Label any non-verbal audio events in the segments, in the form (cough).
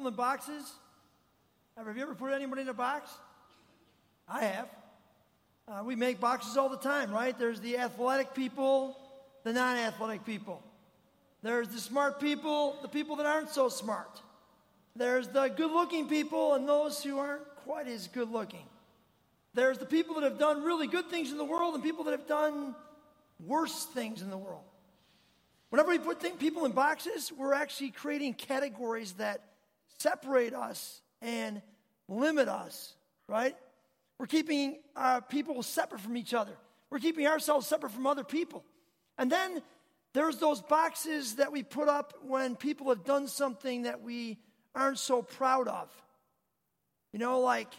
people in boxes? Have you ever put anybody in a box? I have. Uh, we make boxes all the time, right? There's the athletic people, the non athletic people. There's the smart people, the people that aren't so smart. There's the good looking people and those who aren't quite as good looking. There's the people that have done really good things in the world and people that have done worse things in the world. Whenever we put people in boxes, we're actually creating categories that separate us and limit us, right? We're keeping uh, people separate from each other. We're keeping ourselves separate from other people. And then there's those boxes that we put up when people have done something that we aren't so proud of. You know, like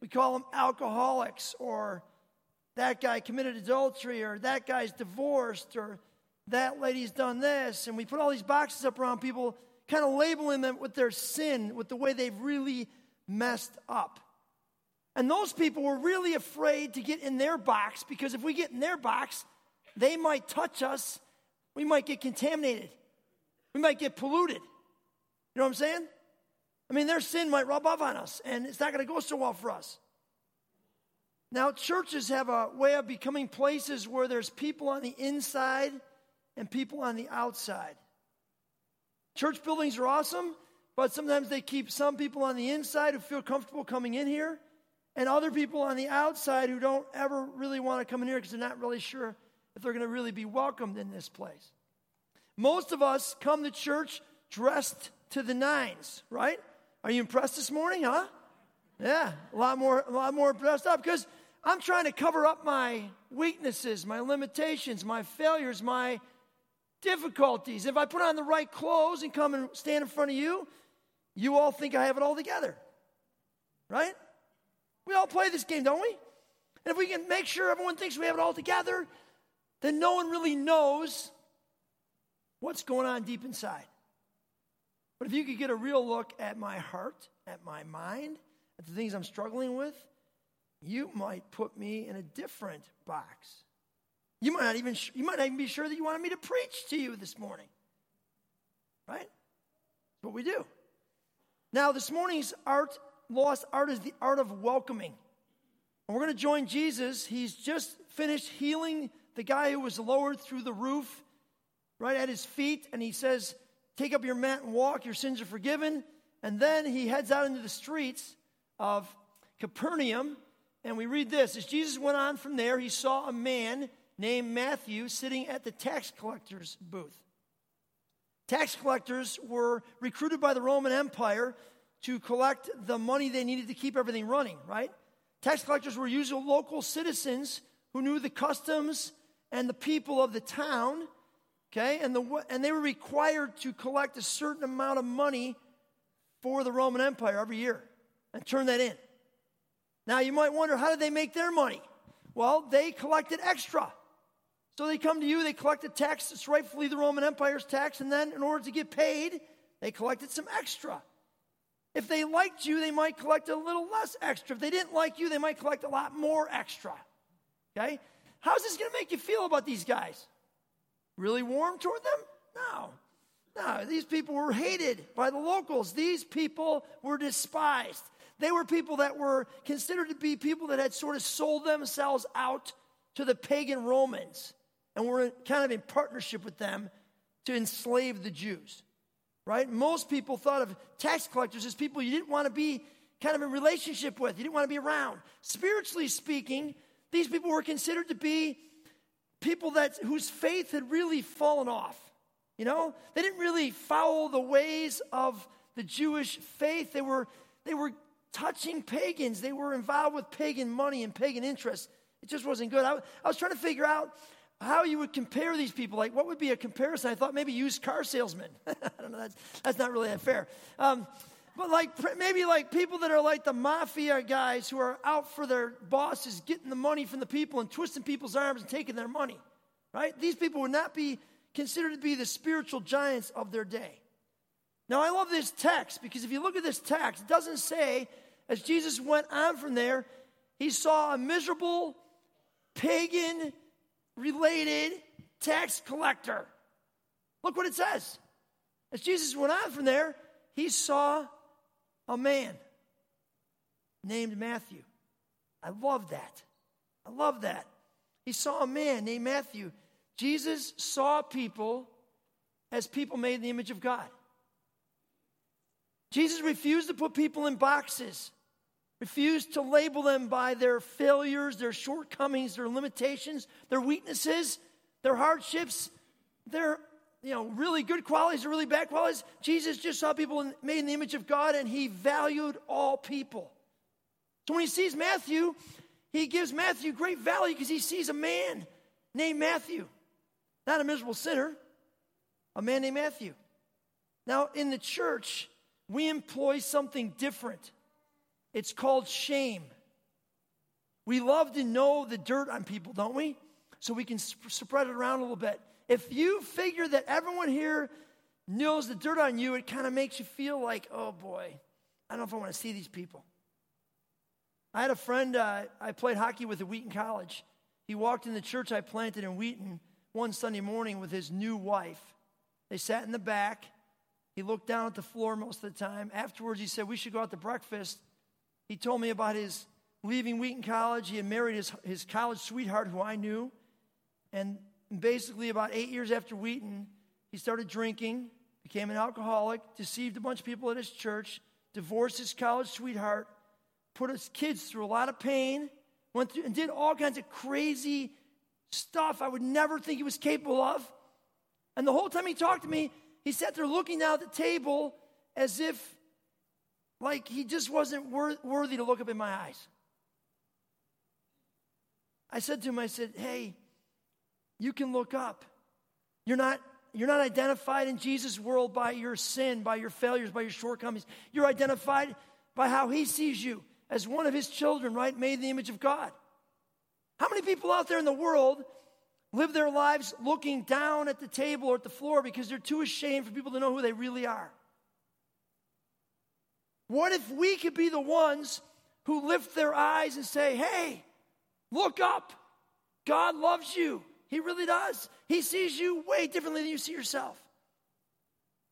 we call them alcoholics, or that guy committed adultery, or that guy's divorced, or that lady's done this. And we put all these boxes up around people, kind of labeling them with their sin, with the way they've really messed up. And those people were really afraid to get in their box because if we get in their box, they might touch us. We might get contaminated. We might get polluted. You know what I'm saying? I mean, their sin might rub off on us, and it's not going to go so well for us. Now, churches have a way of becoming places where there's people on the inside and people on the outside. Church buildings are awesome, but sometimes they keep some people on the inside who feel comfortable coming in here, and other people on the outside who don't ever really want to come in here because they're not really sure if they're going to really be welcomed in this place. Most of us come to church dressed to the nines, right? Are you impressed this morning, huh? Yeah, a lot more, a lot more dressed up because I'm trying to cover up my weaknesses, my limitations, my failures, my difficulties. If I put on the right clothes and come and stand in front of you, you all think I have it all together. Right? We all play this game, don't we? And if we can make sure everyone thinks we have it all together, then no one really knows what's going on deep inside. But if you could get a real look at my heart, at my mind, at the things I'm struggling with, you might put me in a different box. You might not even you might not even be sure that you wanted me to preach to you this morning. Right? That's what we do. Now, this morning's art, lost art is the art of welcoming. And we're going to join Jesus. He's just finished healing the guy who was lowered through the roof right at his feet, and he says, Take up your mat and walk, your sins are forgiven. And then he heads out into the streets of Capernaum, and we read this As Jesus went on from there, he saw a man named Matthew sitting at the tax collector's booth. Tax collectors were recruited by the Roman Empire to collect the money they needed to keep everything running, right? Tax collectors were usually local citizens who knew the customs and the people of the town Okay? And, the, and they were required to collect a certain amount of money for the Roman Empire every year and turn that in. Now, you might wonder how did they make their money? Well, they collected extra. So they come to you, they collect a tax that's rightfully the Roman Empire's tax, and then in order to get paid, they collected some extra. If they liked you, they might collect a little less extra. If they didn't like you, they might collect a lot more extra. Okay? How's this going to make you feel about these guys? really warm toward them? No. No, these people were hated by the locals. These people were despised. They were people that were considered to be people that had sort of sold themselves out to the pagan Romans and we're kind of in partnership with them to enslave the Jews. Right? Most people thought of tax collectors as people you didn't want to be kind of in relationship with, you didn't want to be around. Spiritually speaking, these people were considered to be people that whose faith had really fallen off. You know, they didn't really follow the ways of the Jewish faith. They were they were touching pagans. They were involved with pagan money and pagan interests. It just wasn't good. I, I was trying to figure out how you would compare these people. Like, what would be a comparison? I thought maybe used car salesmen. (laughs) I don't know. That's, that's not really that fair. Um, but like maybe like people that are like the mafia guys who are out for their bosses, getting the money from the people and twisting people's arms and taking their money, right? These people would not be considered to be the spiritual giants of their day. Now I love this text because if you look at this text, it doesn't say as Jesus went on from there, he saw a miserable pagan related tax collector. Look what it says. As Jesus went on from there, he saw a man named Matthew. I love that. I love that. He saw a man named Matthew. Jesus saw people as people made in the image of God. Jesus refused to put people in boxes, refused to label them by their failures, their shortcomings, their limitations, their weaknesses, their hardships, their you know, really good qualities or really bad qualities. Jesus just saw people made in the image of God and he valued all people. So when he sees Matthew, he gives Matthew great value because he sees a man named Matthew, not a miserable sinner, a man named Matthew. Now, in the church, we employ something different. It's called shame. We love to know the dirt on people, don't we? So we can spread it around a little bit. If you figure that everyone here knows the dirt on you, it kind of makes you feel like, oh boy, I don't know if I want to see these people. I had a friend uh, I played hockey with at Wheaton College. He walked in the church I planted in Wheaton one Sunday morning with his new wife. They sat in the back. He looked down at the floor most of the time. Afterwards, he said, We should go out to breakfast. He told me about his leaving Wheaton College. He had married his, his college sweetheart, who I knew. And basically, about eight years after Wheaton, he started drinking, became an alcoholic, deceived a bunch of people at his church, divorced his college sweetheart, put his kids through a lot of pain, went through and did all kinds of crazy stuff I would never think he was capable of. And the whole time he talked to me, he sat there looking down at the table as if like he just wasn't wor- worthy to look up in my eyes. I said to him, I said, hey, you can look up. You're not, you're not identified in Jesus' world by your sin, by your failures, by your shortcomings. You're identified by how he sees you as one of his children, right? Made in the image of God. How many people out there in the world live their lives looking down at the table or at the floor because they're too ashamed for people to know who they really are? What if we could be the ones who lift their eyes and say, hey, look up. God loves you. He really does. He sees you way differently than you see yourself.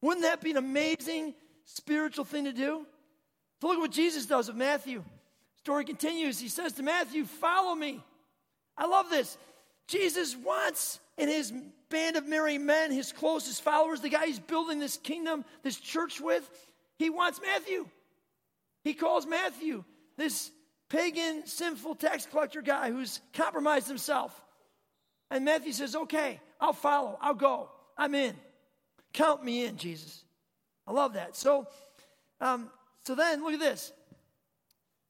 Wouldn't that be an amazing spiritual thing to do? So look at what Jesus does with Matthew. Story continues. He says to Matthew, Follow me. I love this. Jesus wants in his band of merry men, his closest followers, the guy he's building this kingdom, this church with, he wants Matthew. He calls Matthew, this pagan, sinful tax collector guy who's compromised himself. And Matthew says, Okay, I'll follow. I'll go. I'm in. Count me in, Jesus. I love that. So, um, so then, look at this.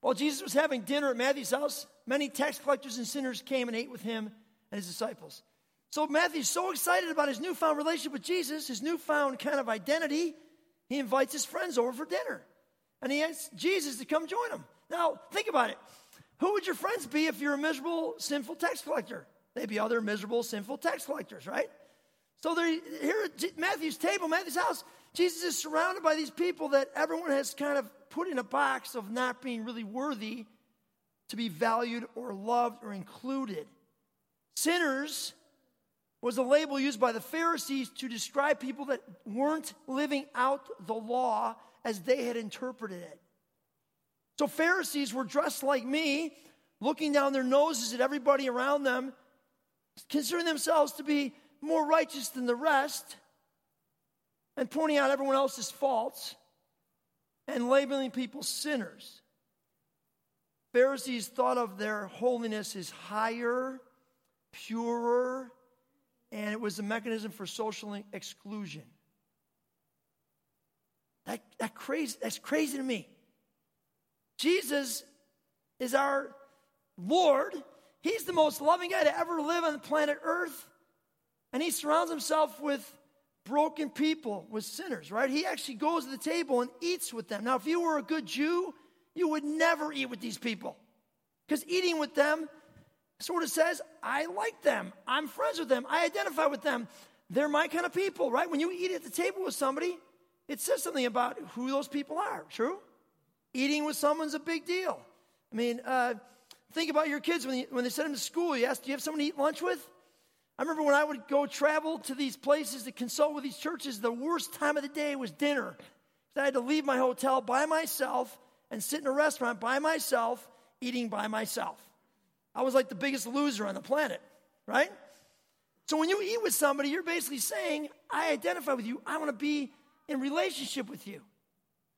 While Jesus was having dinner at Matthew's house, many tax collectors and sinners came and ate with him and his disciples. So Matthew's so excited about his newfound relationship with Jesus, his newfound kind of identity, he invites his friends over for dinner. And he asked Jesus to come join him. Now, think about it. Who would your friends be if you're a miserable, sinful tax collector? They'd be other miserable, sinful tax collectors, right? So they're here at Matthew's table, Matthew's house. Jesus is surrounded by these people that everyone has kind of put in a box of not being really worthy to be valued or loved or included. Sinners was a label used by the Pharisees to describe people that weren't living out the law as they had interpreted it. So Pharisees were dressed like me, looking down their noses at everybody around them, considering themselves to be more righteous than the rest and pointing out everyone else's faults and labeling people sinners. Pharisees thought of their holiness as higher, purer, and it was a mechanism for social exclusion. That, that crazy, that's crazy to me. Jesus is our Lord. He's the most loving guy to ever live on the planet Earth. And he surrounds himself with broken people, with sinners, right? He actually goes to the table and eats with them. Now, if you were a good Jew, you would never eat with these people. Because eating with them sort of says, I like them. I'm friends with them. I identify with them. They're my kind of people, right? When you eat at the table with somebody, it says something about who those people are, true? Eating with someone's a big deal. I mean, uh, think about your kids when, you, when they send them to school. You ask, Do you have someone to eat lunch with? I remember when I would go travel to these places to consult with these churches, the worst time of the day was dinner I had to leave my hotel by myself and sit in a restaurant by myself, eating by myself. I was like the biggest loser on the planet, right? So when you eat with somebody, you're basically saying, I identify with you. I want to be in relationship with you.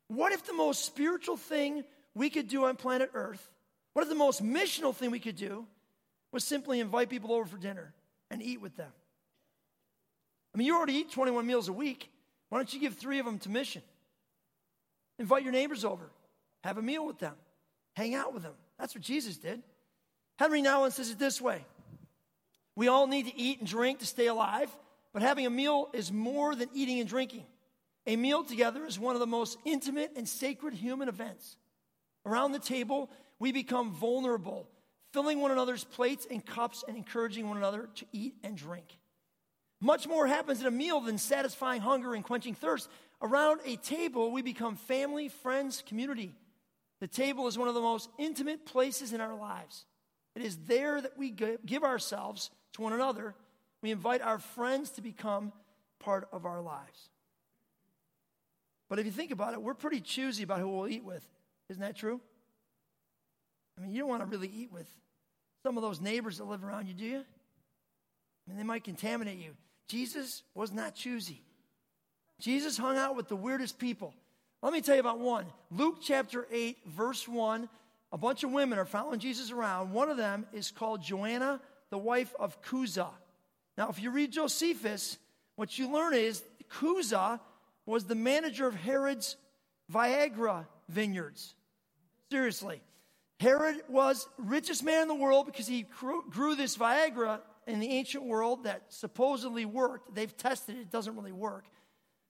What if the most spiritual thing we could do on planet Earth, what if the most missional thing we could do was simply invite people over for dinner and eat with them? I mean, you already eat 21 meals a week. Why don't you give three of them to mission? Invite your neighbors over, have a meal with them, hang out with them. That's what Jesus did. Henry Nouwen says it this way We all need to eat and drink to stay alive, but having a meal is more than eating and drinking. A meal together is one of the most intimate and sacred human events. Around the table, we become vulnerable, filling one another's plates and cups and encouraging one another to eat and drink. Much more happens at a meal than satisfying hunger and quenching thirst. Around a table, we become family, friends, community. The table is one of the most intimate places in our lives. It is there that we give ourselves to one another. We invite our friends to become part of our lives. But if you think about it, we're pretty choosy about who we'll eat with. Isn't that true? I mean, you don't want to really eat with some of those neighbors that live around you, do you? I mean, they might contaminate you. Jesus was not choosy. Jesus hung out with the weirdest people. Let me tell you about one. Luke chapter 8, verse 1. A bunch of women are following Jesus around. One of them is called Joanna, the wife of Chuza. Now, if you read Josephus, what you learn is Chuza was the manager of Herod's Viagra vineyards. Seriously. Herod was richest man in the world because he grew this Viagra in the ancient world that supposedly worked. They've tested it, it doesn't really work.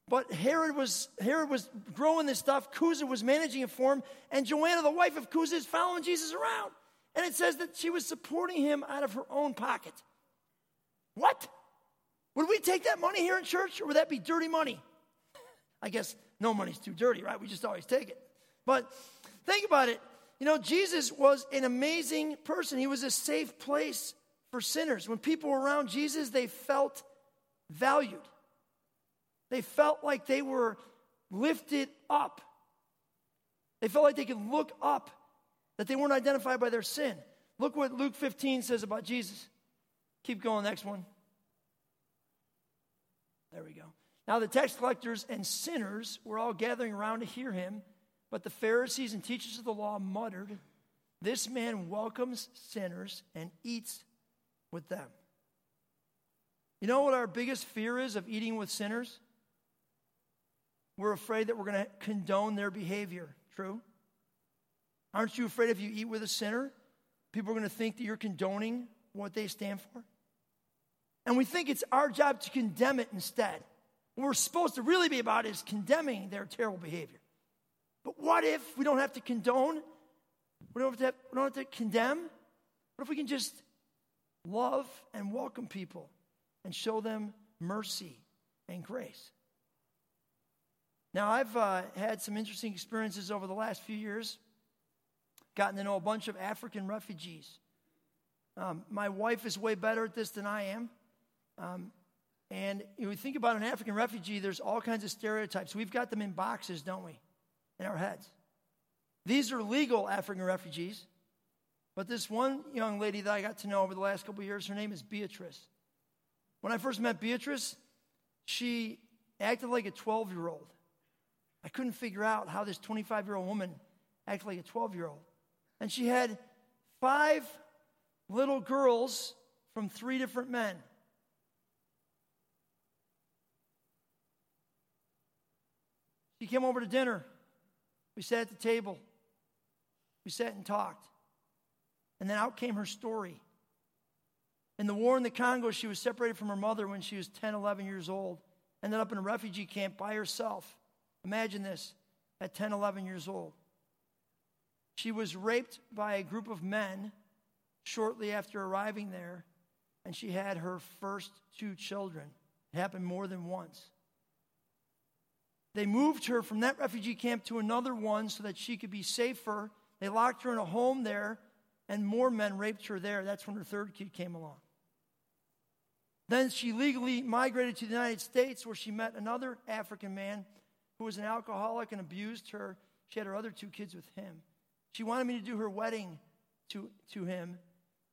But Herod was, Herod was growing this stuff. Chuza was managing it for him. And Joanna, the wife of Chuza, is following Jesus around. And it says that she was supporting him out of her own pocket. What? Would we take that money here in church or would that be dirty money? I guess no money's too dirty, right? We just always take it. But think about it. You know, Jesus was an amazing person. He was a safe place for sinners. When people were around Jesus, they felt valued. They felt like they were lifted up. They felt like they could look up, that they weren't identified by their sin. Look what Luke 15 says about Jesus. Keep going, next one. There we go. Now, the tax collectors and sinners were all gathering around to hear him, but the Pharisees and teachers of the law muttered, This man welcomes sinners and eats with them. You know what our biggest fear is of eating with sinners? We're afraid that we're going to condone their behavior. True? Aren't you afraid if you eat with a sinner, people are going to think that you're condoning what they stand for? And we think it's our job to condemn it instead. What we're supposed to really be about is condemning their terrible behavior. But what if we don't have to condone? We don't have to, have, we don't have to condemn? What if we can just love and welcome people and show them mercy and grace. Now, I've uh, had some interesting experiences over the last few years, gotten to know a bunch of African refugees. Um, my wife is way better at this than I am. Um, and you know, think about an African refugee, there's all kinds of stereotypes. We've got them in boxes, don't we, in our heads. These are legal African refugees. But this one young lady that I got to know over the last couple years, her name is Beatrice. When I first met Beatrice, she acted like a 12 year old. I couldn't figure out how this 25 year old woman acted like a 12 year old. And she had five little girls from three different men. She came over to dinner. We sat at the table. We sat and talked. And then out came her story. In the war in the Congo, she was separated from her mother when she was 10, 11 years old. Ended up in a refugee camp by herself. Imagine this at 10, 11 years old. She was raped by a group of men shortly after arriving there, and she had her first two children. It happened more than once. They moved her from that refugee camp to another one so that she could be safer. They locked her in a home there and more men raped her there. That's when her third kid came along. Then she legally migrated to the United States where she met another African man who was an alcoholic and abused her. She had her other two kids with him. She wanted me to do her wedding to, to him.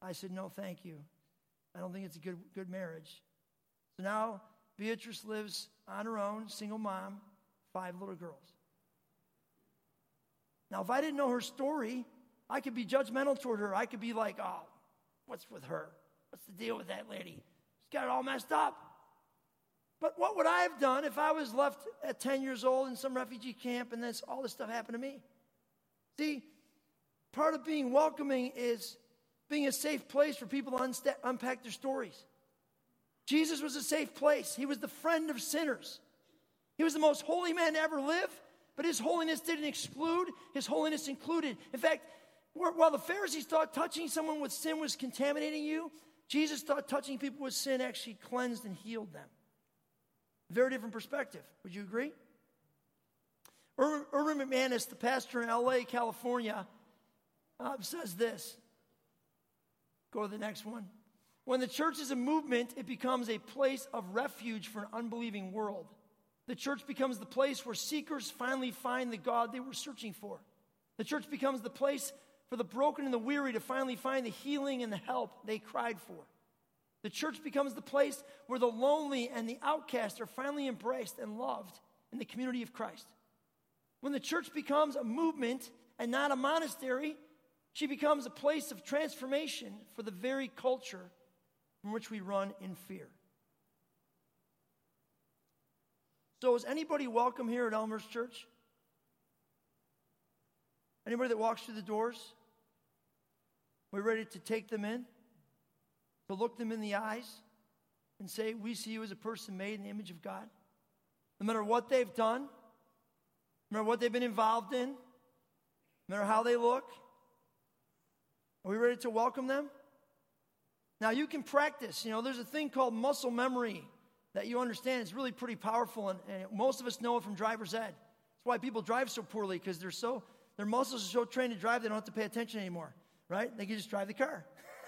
I said, No, thank you. I don't think it's a good, good marriage. So now Beatrice lives on her own, single mom, five little girls. Now, if I didn't know her story, I could be judgmental toward her. I could be like, oh, what's with her? What's the deal with that lady? She's got it all messed up. But what would I have done if I was left at 10 years old in some refugee camp and this, all this stuff happened to me? See, part of being welcoming is being a safe place for people to unsta- unpack their stories. Jesus was a safe place. He was the friend of sinners. He was the most holy man to ever live, but his holiness didn't exclude, his holiness included. In fact, while the Pharisees thought touching someone with sin was contaminating you, Jesus thought touching people with sin actually cleansed and healed them. Very different perspective. Would you agree? Erwin McManus, the pastor in LA, California, uh, says this Go to the next one. When the church is a movement, it becomes a place of refuge for an unbelieving world. The church becomes the place where seekers finally find the God they were searching for. The church becomes the place for the broken and the weary to finally find the healing and the help they cried for. The church becomes the place where the lonely and the outcast are finally embraced and loved in the community of Christ. When the church becomes a movement and not a monastery, she becomes a place of transformation for the very culture from which we run in fear. So, is anybody welcome here at Elmer's Church? Anybody that walks through the doors? We're ready to take them in, to look them in the eyes, and say, We see you as a person made in the image of God. No matter what they've done, no matter what they've been involved in, no matter how they look, are we ready to welcome them? Now, you can practice. You know, there's a thing called muscle memory that you understand. is really pretty powerful, and, and most of us know it from driver's ed. That's why people drive so poorly, because they're so, their muscles are so trained to drive, they don't have to pay attention anymore, right? They can just drive the car.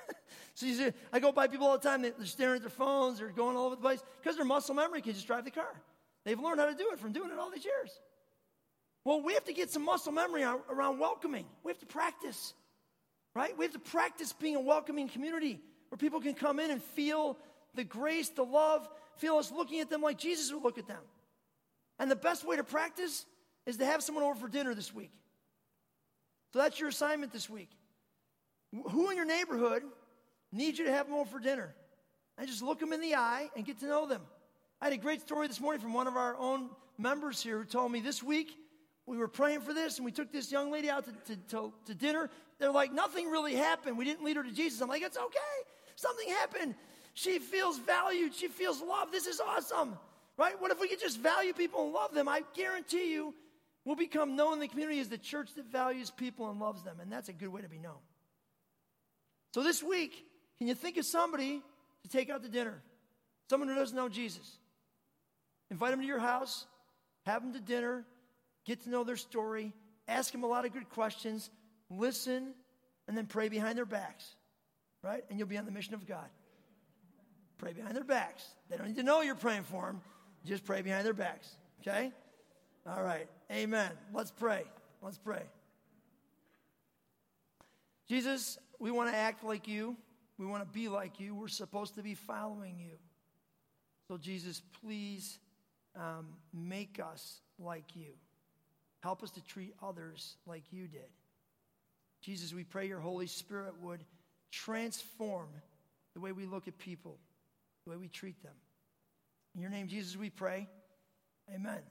(laughs) so you see, I go by people all the time, they're staring at their phones, they're going all over the place, because their muscle memory can just drive the car. They've learned how to do it from doing it all these years. Well, we have to get some muscle memory around welcoming. We have to practice right? We have to practice being a welcoming community where people can come in and feel the grace, the love, feel us looking at them like Jesus would look at them. And the best way to practice is to have someone over for dinner this week. So that's your assignment this week. Who in your neighborhood needs you to have them over for dinner? And just look them in the eye and get to know them. I had a great story this morning from one of our own members here who told me this week we were praying for this and we took this young lady out to, to, to, to dinner. They're like, nothing really happened. We didn't lead her to Jesus. I'm like, it's okay. Something happened. She feels valued. She feels loved. This is awesome. Right? What if we could just value people and love them? I guarantee you we'll become known in the community as the church that values people and loves them. And that's a good way to be known. So this week, can you think of somebody to take out to dinner? Someone who doesn't know Jesus. Invite them to your house, have them to dinner, get to know their story, ask them a lot of good questions, listen, and then pray behind their backs, right? And you'll be on the mission of God. Pray behind their backs. They don't need to know you're praying for them. Just pray behind their backs, okay? All right. Amen. Let's pray. Let's pray. Jesus, we want to act like you. We want to be like you. We're supposed to be following you. So, Jesus, please um, make us like you. Help us to treat others like you did. Jesus, we pray your Holy Spirit would transform the way we look at people, the way we treat them. In your name, Jesus, we pray. Amen.